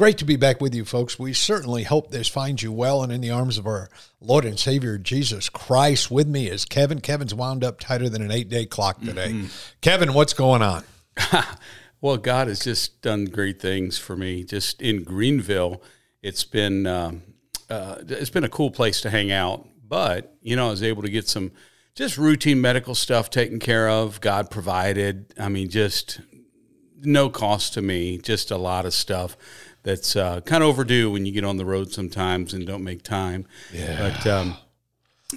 Great to be back with you, folks. We certainly hope this finds you well and in the arms of our Lord and Savior Jesus Christ. With me is Kevin. Kevin's wound up tighter than an eight day clock today. Mm-hmm. Kevin, what's going on? well, God has just done great things for me. Just in Greenville, it's been um, uh, it's been a cool place to hang out. But you know, I was able to get some just routine medical stuff taken care of. God provided. I mean, just no cost to me. Just a lot of stuff that's uh, kind of overdue when you get on the road sometimes and don't make time. Yeah. But um,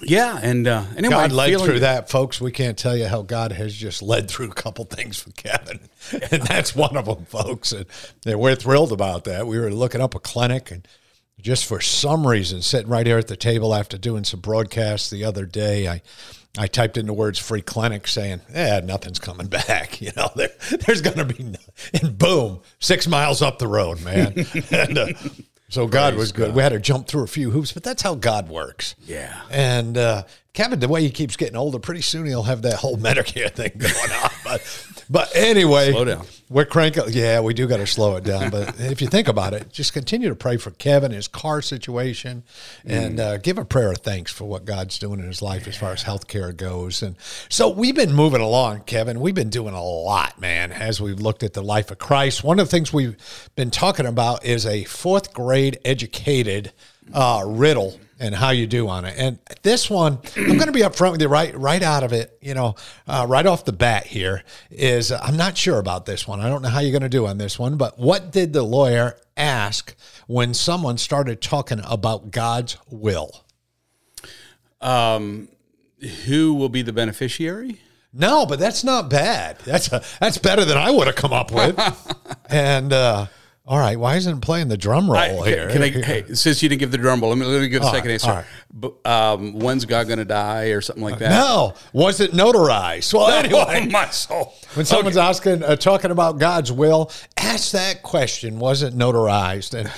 yeah, and uh, anyway, God led through that, folks. We can't tell you how God has just led through a couple things for Kevin, and that's one of them, folks. And, and we're thrilled about that. We were looking up a clinic and just for some reason, sitting right here at the table after doing some broadcasts the other day, I I typed in the words free clinic saying, yeah, nothing's coming back. You know, there, there's going to be, no, and boom, six miles up the road, man. and, uh, so God was good. God. We had to jump through a few hoops, but that's how God works. Yeah. And uh, Kevin, the way he keeps getting older, pretty soon he'll have that whole Medicare thing going on. But but anyway, slow down. We're cranking. Yeah, we do got to slow it down. But if you think about it, just continue to pray for Kevin, his car situation, and mm. uh, give a prayer of thanks for what God's doing in his life as far as health care goes. And so we've been moving along, Kevin. We've been doing a lot, man, as we've looked at the life of Christ. One of the things we've been talking about is a fourth grade educated uh, riddle and how you do on it. And this one, I'm going to be upfront with you right right out of it. You know, uh, right off the bat here is uh, I'm not sure about this one. I don't know how you're going to do on this one. But what did the lawyer ask when someone started talking about God's will? Um, who will be the beneficiary? No, but that's not bad. That's a, that's better than I would have come up with. and uh, all right, why isn't it playing the drum roll I, here? Can I, hey, since you didn't give the drum roll, let me, let me give a all second right, answer. But, um, when's God going to die or something like that? No, was it notarized? Well, anyway, oh, my soul. When someone's okay. asking, uh, talking about God's will, ask that question: Was it notarized? And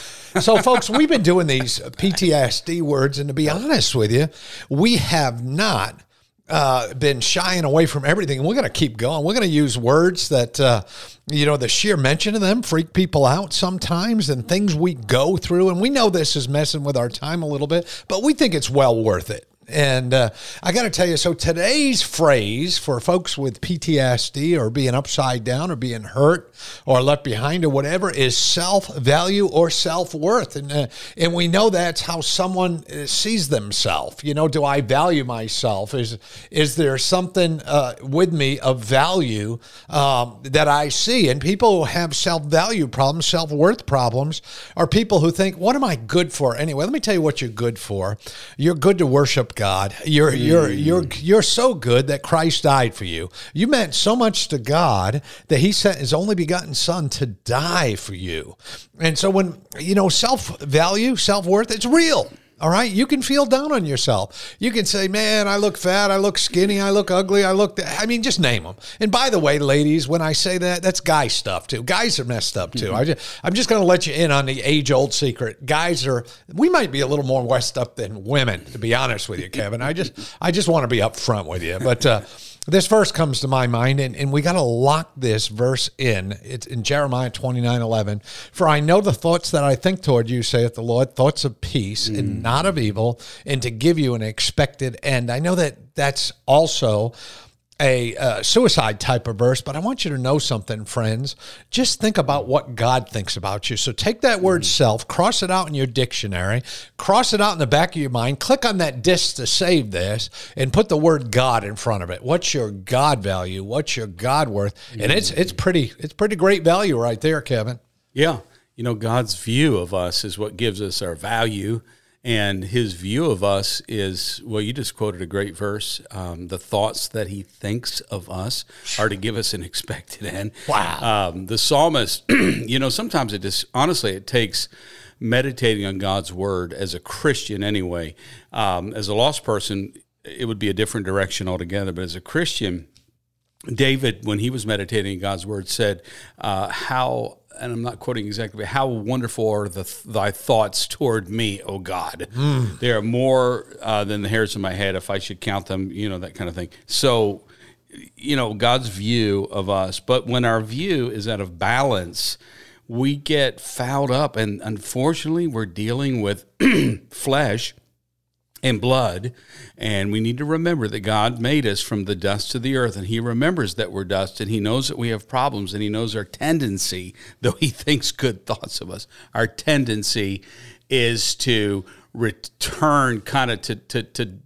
so, folks, we've been doing these PTSD words, and to be honest with you, we have not uh, been shying away from everything. We're going to keep going. We're going to use words that, uh, you know, the sheer mention of them freak people out sometimes and things we go through. And we know this is messing with our time a little bit, but we think it's well worth it. And uh, I got to tell you, so today's phrase for folks with PTSD or being upside down or being hurt or left behind or whatever is self value or self worth. And, uh, and we know that's how someone uh, sees themselves. You know, do I value myself? Is, is there something uh, with me of value um, that I see? And people who have self value problems, self worth problems, are people who think, what am I good for anyway? Let me tell you what you're good for. You're good to worship God. You're mm. you're you're you're so good that Christ died for you. You meant so much to God that He sent His only begotten Son to die for you. And so when you know self value, self worth, it's real. All right. You can feel down on yourself. You can say, man, I look fat. I look skinny. I look ugly. I look, th-. I mean, just name them. And by the way, ladies, when I say that, that's guy stuff too. Guys are messed up too. Mm-hmm. I just, I'm just going to let you in on the age old secret. Guys are, we might be a little more messed up than women, to be honest with you, Kevin. I just, I just want to be upfront with you. But, uh, this verse comes to my mind, and, and we got to lock this verse in. It's in Jeremiah 29 11. For I know the thoughts that I think toward you, saith the Lord, thoughts of peace mm. and not of evil, and to give you an expected end. I know that that's also a uh, suicide type of verse, but I want you to know something, friends. Just think about what God thinks about you. So take that word mm-hmm. self, cross it out in your dictionary, cross it out in the back of your mind, click on that disc to save this, and put the word God in front of it. What's your God value? What's your God worth? And it's it's pretty it's pretty great value right there, Kevin. Yeah. You know, God's view of us is what gives us our value and his view of us is well, you just quoted a great verse. Um, the thoughts that he thinks of us are to give us an expected end. Wow. Um, the psalmist, you know, sometimes it just, honestly, it takes meditating on God's word as a Christian anyway. Um, as a lost person, it would be a different direction altogether. But as a Christian, David, when he was meditating on God's word, said, uh, "How." And I'm not quoting exactly, but how wonderful are the, thy thoughts toward me, O God. Mm. They are more uh, than the hairs of my head, if I should count them, you know, that kind of thing. So, you know, God's view of us. But when our view is out of balance, we get fouled up. And unfortunately, we're dealing with flesh and blood. And we need to remember that God made us from the dust of the earth, and He remembers that we're dust, and He knows that we have problems, and He knows our tendency, though He thinks good thoughts of us, our tendency is to return kind of to, to, to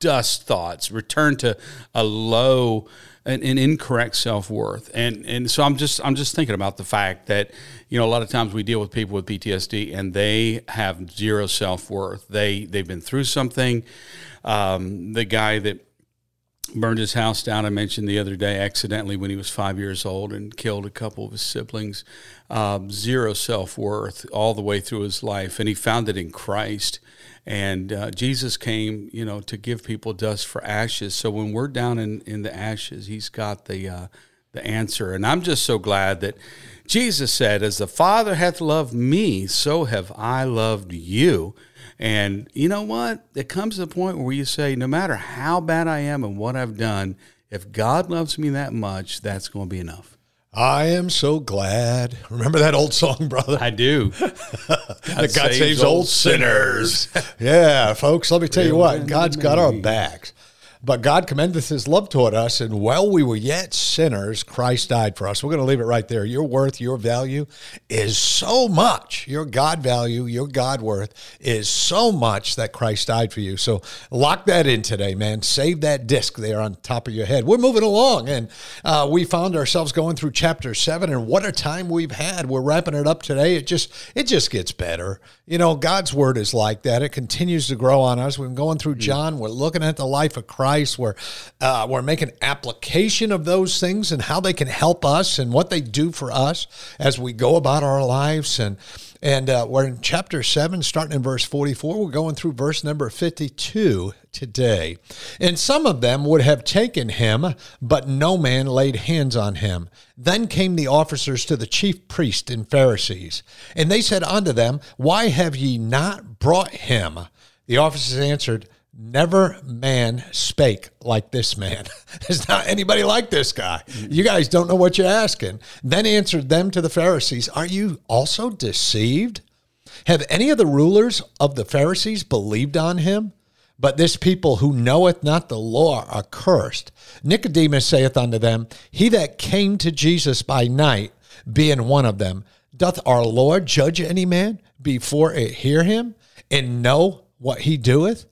dust thoughts, return to a low an, an incorrect self worth. And and so I'm just I'm just thinking about the fact that you know a lot of times we deal with people with PTSD and they have zero self worth. They they've been through something. Um, the guy that burned his house down. I mentioned the other day accidentally when he was five years old and killed a couple of his siblings. Um, zero self worth all the way through his life, and he found it in Christ. And uh, Jesus came, you know, to give people dust for ashes. So when we're down in, in the ashes, He's got the uh, the answer. And I'm just so glad that Jesus said, "As the Father hath loved me, so have I loved you." And you know what? It comes to the point where you say, no matter how bad I am and what I've done, if God loves me that much, that's going to be enough. I am so glad. Remember that old song, brother? I do. God, God saves, saves, old sinners. sinners. yeah, folks, let me tell you what, God's got our backs. But God commendeth his love toward us, and while we were yet sinners, Christ died for us. We're going to leave it right there. Your worth, your value is so much. Your God value, your God worth is so much that Christ died for you. So lock that in today, man. Save that disc there on top of your head. We're moving along, and uh, we found ourselves going through chapter seven, and what a time we've had. We're wrapping it up today. It just it just gets better. You know, God's word is like that. It continues to grow on us. We've been going through hmm. John. We're looking at the life of Christ. Christ. We're, uh, we're making application of those things and how they can help us and what they do for us as we go about our lives. And, and uh, we're in chapter 7, starting in verse 44. We're going through verse number 52 today. And some of them would have taken him, but no man laid hands on him. Then came the officers to the chief priests and Pharisees, and they said unto them, Why have ye not brought him? The officers answered, Never man spake like this man. There's not anybody like this guy. You guys don't know what you're asking. Then answered them to the Pharisees, Are you also deceived? Have any of the rulers of the Pharisees believed on him? But this people who knoweth not the law are cursed. Nicodemus saith unto them, He that came to Jesus by night, being one of them, doth our Lord judge any man before it hear him and know what he doeth?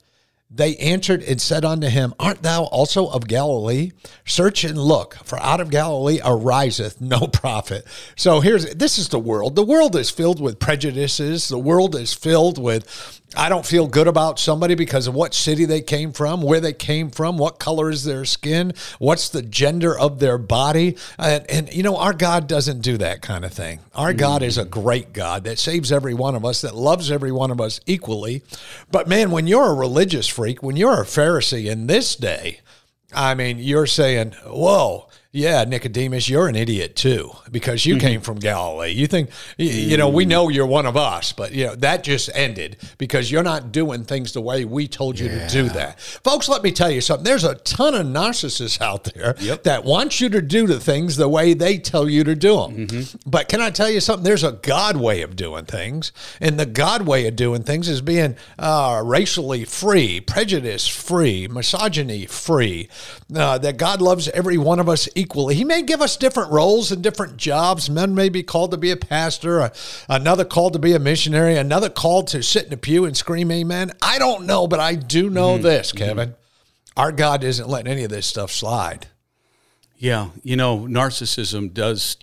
They answered and said unto him, Art thou also of Galilee? Search and look, for out of Galilee ariseth no prophet. So here's this is the world. The world is filled with prejudices. The world is filled with I don't feel good about somebody because of what city they came from, where they came from, what color is their skin, what's the gender of their body. And, and you know, our God doesn't do that kind of thing. Our mm. God is a great God that saves every one of us, that loves every one of us equally. But man, when you're a religious freak, when you're a Pharisee in this day, I mean, you're saying, whoa, yeah, Nicodemus, you're an idiot too because you mm-hmm. came from Galilee. You think, you know, we know you're one of us, but you know that just ended because you're not doing things the way we told you yeah. to do that, folks. Let me tell you something. There's a ton of narcissists out there yep. that want you to do the things the way they tell you to do them. Mm-hmm. But can I tell you something? There's a God way of doing things, and the God way of doing things is being uh, racially free, prejudice free, misogyny free. Uh, that God loves every one of us equally. He may give us different roles and different jobs. Men may be called to be a pastor, another called to be a missionary, another called to sit in a pew and scream amen. I don't know, but I do know mm-hmm. this, Kevin. Mm-hmm. Our God isn't letting any of this stuff slide. Yeah, you know, narcissism does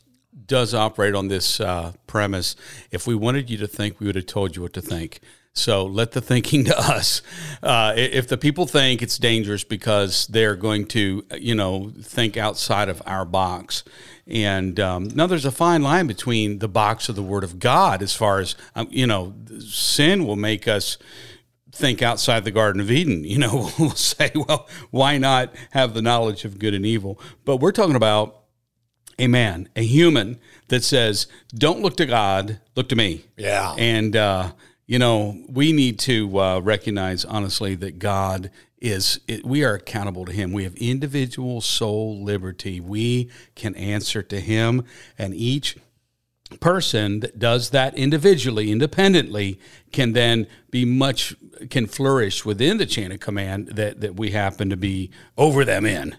does operate on this uh, premise. If we wanted you to think, we would have told you what to think. So let the thinking to us. Uh, if the people think it's dangerous because they're going to, you know, think outside of our box. And um, now there's a fine line between the box of the Word of God as far as, um, you know, sin will make us think outside the Garden of Eden. You know, we'll say, well, why not have the knowledge of good and evil? But we're talking about a man, a human that says, don't look to God, look to me. Yeah. And, uh, you know, we need to uh, recognize honestly that God is, it, we are accountable to Him. We have individual soul liberty. We can answer to Him, and each person that does that individually, independently, can then be much, can flourish within the chain of command that, that we happen to be over them in.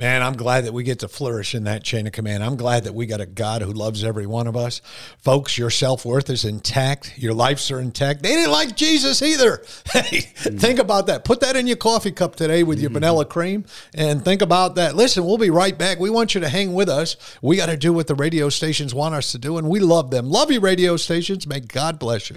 Man, I'm glad that we get to flourish in that chain of command. I'm glad that we got a God who loves every one of us. Folks, your self worth is intact. Your lives are intact. They didn't like Jesus either. Hey, mm. think about that. Put that in your coffee cup today with your mm. vanilla cream and think about that. Listen, we'll be right back. We want you to hang with us. We got to do what the radio stations want us to do, and we love them. Love you, radio stations. May God bless you.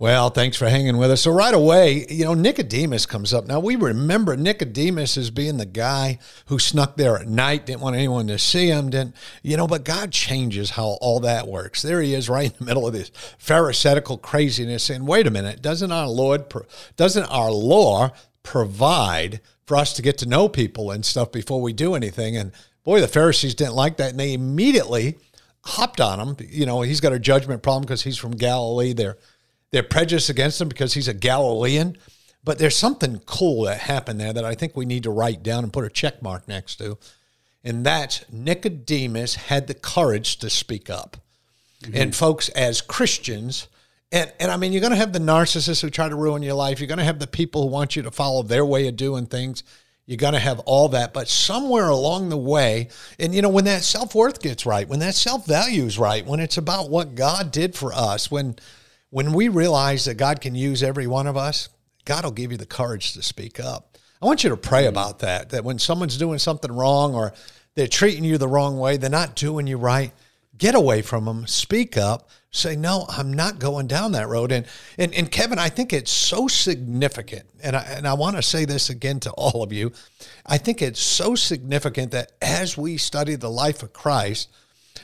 Well, thanks for hanging with us. So right away, you know, Nicodemus comes up. Now we remember Nicodemus as being the guy who snuck there at night, didn't want anyone to see him, didn't you know, but God changes how all that works. There he is right in the middle of this pharisaical craziness saying, wait a minute, doesn't our Lord doesn't our law provide for us to get to know people and stuff before we do anything? And boy, the Pharisees didn't like that and they immediately hopped on him. You know, he's got a judgment problem because he's from Galilee. They're they're prejudiced against him because he's a Galilean. But there's something cool that happened there that I think we need to write down and put a check mark next to. And that's Nicodemus had the courage to speak up. Mm-hmm. And folks, as Christians, and, and I mean, you're going to have the narcissists who try to ruin your life. You're going to have the people who want you to follow their way of doing things. You're going to have all that. But somewhere along the way, and you know, when that self worth gets right, when that self value is right, when it's about what God did for us, when when we realize that God can use every one of us, God will give you the courage to speak up. I want you to pray about that, that when someone's doing something wrong or they're treating you the wrong way, they're not doing you right, get away from them, speak up, say, no, I'm not going down that road. And, and, and Kevin, I think it's so significant. And I, and I want to say this again to all of you. I think it's so significant that as we study the life of Christ,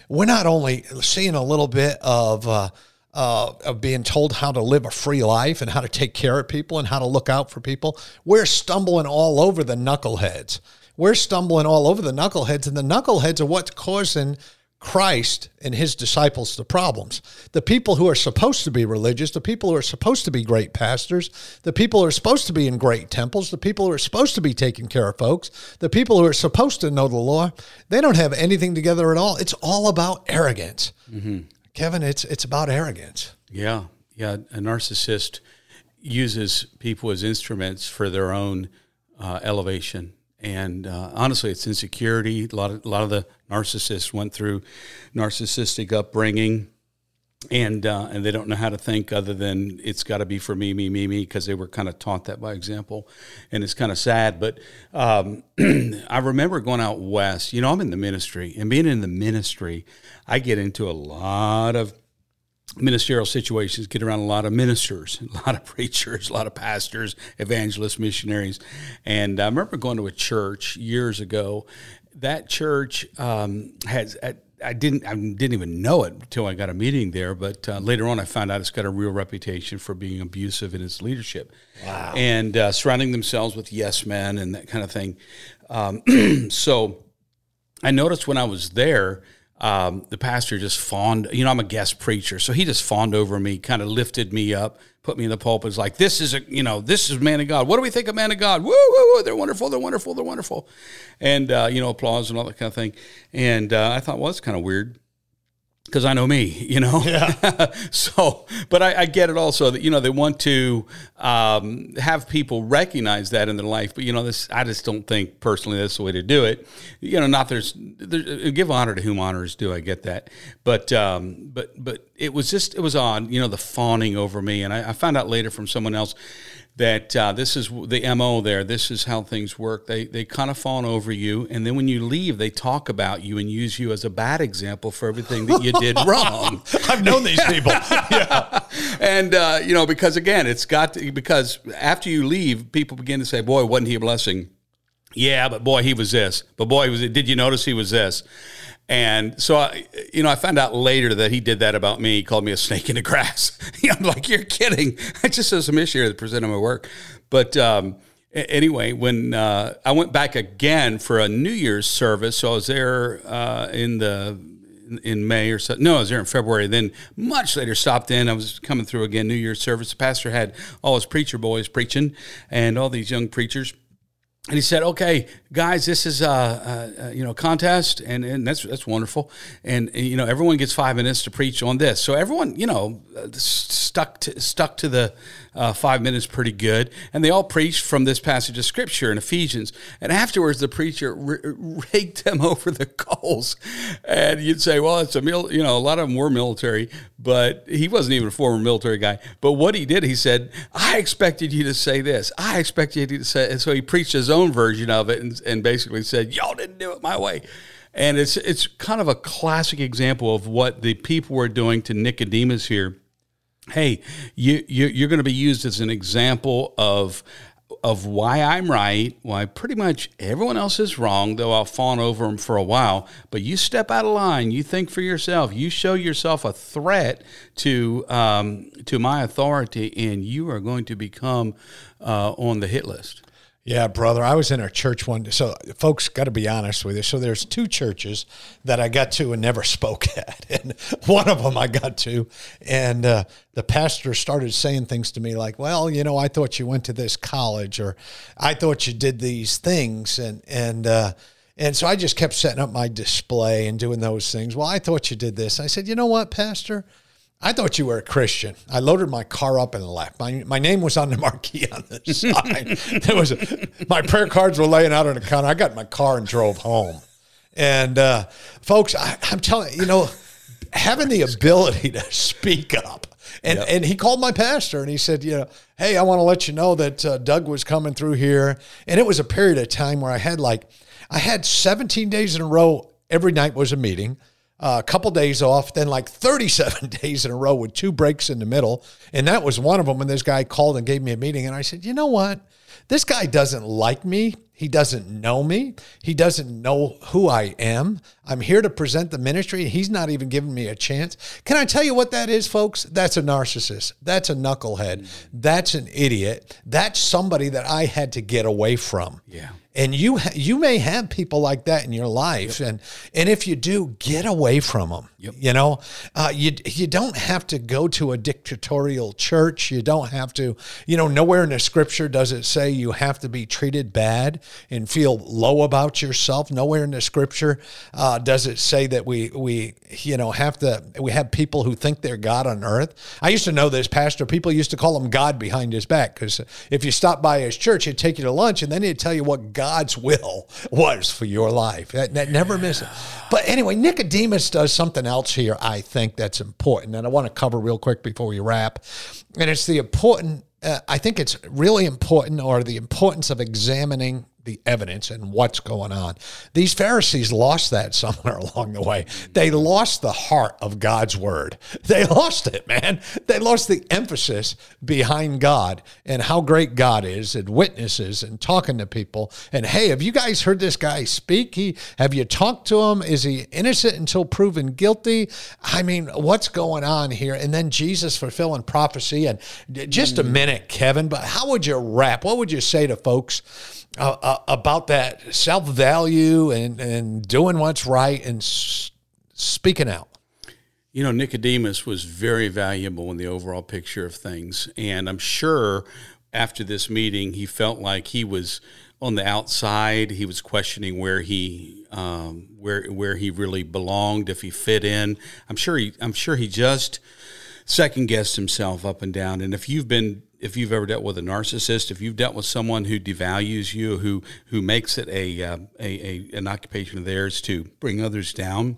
we're not only seeing a little bit of, uh, uh, of being told how to live a free life and how to take care of people and how to look out for people. We're stumbling all over the knuckleheads. We're stumbling all over the knuckleheads, and the knuckleheads are what's causing Christ and his disciples the problems. The people who are supposed to be religious, the people who are supposed to be great pastors, the people who are supposed to be in great temples, the people who are supposed to be taking care of folks, the people who are supposed to know the law, they don't have anything together at all. It's all about arrogance. Mm-hmm. Kevin, it's it's about arrogance. Yeah, yeah. A narcissist uses people as instruments for their own uh, elevation, and uh, honestly, it's insecurity. A lot of a lot of the narcissists went through narcissistic upbringing and uh, and they don't know how to think other than it's got to be for me, me, me, me, because they were kind of taught that by example, and it's kind of sad. But um, I remember going out west. You know, I'm in the ministry, and being in the ministry, I get into a lot of ministerial situations, get around a lot of ministers, a lot of preachers, a lot of pastors, evangelists, missionaries, and I remember going to a church years ago. That church um, has at I didn't I didn't even know it until I got a meeting there. But uh, later on, I found out it's got a real reputation for being abusive in its leadership, wow. and uh, surrounding themselves with yes men and that kind of thing. Um, so I noticed when I was there um, the pastor just fawned. You know, I'm a guest preacher, so he just fawned over me, kind of lifted me up, put me in the pulpit. It's like this is a, you know, this is man of God. What do we think of man of God? Woo, woo, woo! They're wonderful. They're wonderful. They're wonderful, and uh, you know, applause and all that kind of thing. And uh, I thought, well, that's kind of weird. Because I know me, you know. Yeah. so, but I, I, get it also that you know they want to um, have people recognize that in their life. But you know, this I just don't think personally that's the way to do it. You know, not there's, there's give honor to whom honor is due. I get that, but um, but but it was just it was odd. You know, the fawning over me, and I, I found out later from someone else that uh, this is the mo there. This is how things work. They they kind of fawn over you, and then when you leave, they talk about you and use you as a bad example for everything that you did wrong. I've known these people, yeah. and uh, you know because again, it's got to, because after you leave, people begin to say, "Boy, wasn't he a blessing?" Yeah, but boy, he was this. But boy, was it? Did you notice he was this? And so, I, you know, I found out later that he did that about me. He called me a snake in the grass. I'm like, you're kidding. I just saw some issue that presented my work. But um, anyway, when uh, I went back again for a New Year's service, so I was there uh, in the in May or so. No, I was there in February. Then much later, stopped in. I was coming through again New Year's service. The pastor had all his preacher boys preaching, and all these young preachers and he said, "Okay, guys, this is a, a, you know contest, and, and that's that's wonderful, and, and, you know everyone gets five minutes to preach on this. So everyone, you know, uh, stuck to, stuck to the uh, five minutes pretty good. And they all preached from this passage of scripture in Ephesians. And afterwards, the preacher r- raked them over the coals. And you'd say, well, it's a mil, you know, a lot of them were military, but he wasn't even a former military guy. But what he did, he said, I expected you to say this. I expected you to say, and so he preached his own version of it and, and basically said, y'all didn't do it my way. And it's it's kind of a classic example of what the people were doing to Nicodemus here hey, you, you are going to be used as an example of of why I'm right, why pretty much everyone else is wrong, though I'll fawn over them for a while. But you step out of line, you think for yourself, you show yourself a threat to um, to my authority, and you are going to become uh, on the hit list. Yeah, brother. I was in our church one day. So, folks, got to be honest with you. So, there's two churches that I got to and never spoke at. And one of them I got to. And uh, the pastor started saying things to me like, well, you know, I thought you went to this college or I thought you did these things. And, and, uh, and so I just kept setting up my display and doing those things. Well, I thought you did this. I said, you know what, Pastor? I thought you were a Christian. I loaded my car up and left. My, my name was on the marquee on the side. there was a, my prayer cards were laying out on the counter. I got in my car and drove home. And uh, folks, I, am telling you, you know, having the ability to speak up. And, yep. and he called my pastor and he said, you know, hey, I want to let you know that uh, Doug was coming through here. And it was a period of time where I had like, I had 17 days in a row. Every night was a meeting a couple days off, then like 37 days in a row with two breaks in the middle. And that was one of them when this guy called and gave me a meeting. And I said, you know what? This guy doesn't like me. He doesn't know me. He doesn't know who I am. I'm here to present the ministry. He's not even giving me a chance. Can I tell you what that is, folks? That's a narcissist. That's a knucklehead. That's an idiot. That's somebody that I had to get away from. Yeah and you you may have people like that in your life yep. and and if you do get away from them yep. you know? Uh, you you don't have to go to a dictatorial church. You don't have to you know nowhere in the scripture does it say you have to be treated bad and feel low about yourself. Nowhere in the scripture uh, does it say that we we you know have to we have people who think they're god on earth. I used to know this pastor. People used to call him god behind his back because if you stop by his church he'd take you to lunch and then he'd tell you what god God's will was for your life. That, that never miss it. But anyway, Nicodemus does something else here, I think that's important. And I want to cover real quick before we wrap. And it's the important, uh, I think it's really important, or the importance of examining the evidence and what's going on. These Pharisees lost that somewhere along the way. They lost the heart of God's word. They lost it, man. They lost the emphasis behind God and how great God is and witnesses and talking to people. And hey, have you guys heard this guy speak? He have you talked to him? Is he innocent until proven guilty? I mean, what's going on here? And then Jesus fulfilling prophecy and just a mm. minute, Kevin, but how would you wrap? What would you say to folks? Uh, about that self value and, and doing what's right and s- speaking out. You know, Nicodemus was very valuable in the overall picture of things. And I'm sure after this meeting, he felt like he was on the outside. He was questioning where he um, where where he really belonged, if he fit in. I'm sure he I'm sure he just second guessed himself up and down. And if you've been if you've ever dealt with a narcissist, if you've dealt with someone who devalues you, who who makes it a, uh, a, a an occupation of theirs to bring others down,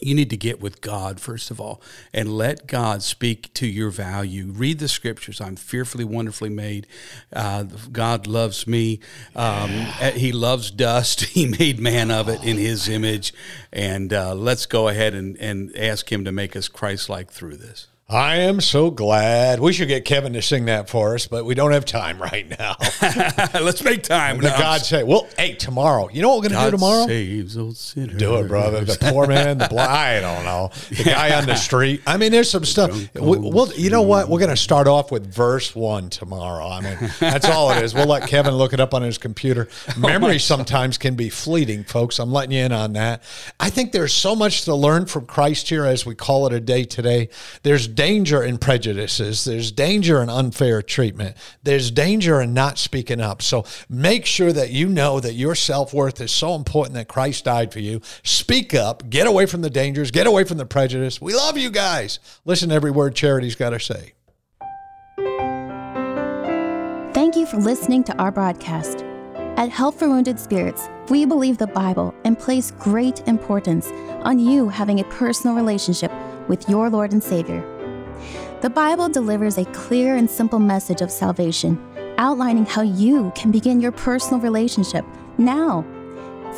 you need to get with God, first of all, and let God speak to your value. Read the scriptures. I'm fearfully, wonderfully made. Uh, God loves me. Um, he loves dust. He made man of it in his image. And uh, let's go ahead and, and ask him to make us Christ like through this. I am so glad. We should get Kevin to sing that for us, but we don't have time right now. Let's make time. The God say, well, hey, tomorrow. You know what we're going to do tomorrow? Saves old sinners. Do it, brother. The poor man, the blind. I don't know. The guy on the street. I mean, there's some stuff. We, well, you know what? We're going to start off with verse one tomorrow. I mean, that's all it is. We'll let Kevin look it up on his computer. Oh, Memory sometimes can be fleeting, folks. I'm letting you in on that. I think there's so much to learn from Christ here as we call it a day today. There's danger in prejudices. There's danger in unfair treatment. There's danger in not speaking up. So make sure that you know that your self worth is so important that Christ died for you. Speak up. Get away from the dangers. Get away from the prejudice. We love you guys. Listen to every word Charity's got to say. Thank you for listening to our broadcast. At Help for Wounded Spirits, we believe the Bible and place great importance on you having a personal relationship with your Lord and Savior. The Bible delivers a clear and simple message of salvation, outlining how you can begin your personal relationship now.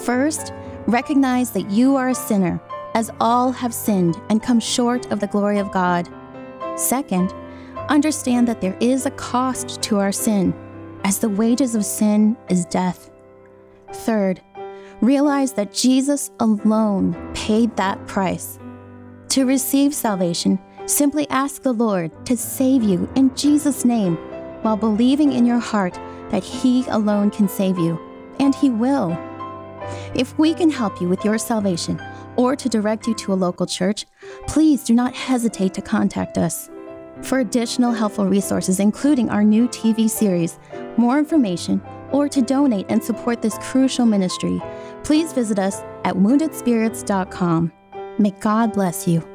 First, recognize that you are a sinner, as all have sinned and come short of the glory of God. Second, understand that there is a cost to our sin, as the wages of sin is death. Third, realize that Jesus alone paid that price. To receive salvation, Simply ask the Lord to save you in Jesus' name while believing in your heart that He alone can save you, and He will. If we can help you with your salvation or to direct you to a local church, please do not hesitate to contact us. For additional helpful resources, including our new TV series, more information, or to donate and support this crucial ministry, please visit us at woundedspirits.com. May God bless you.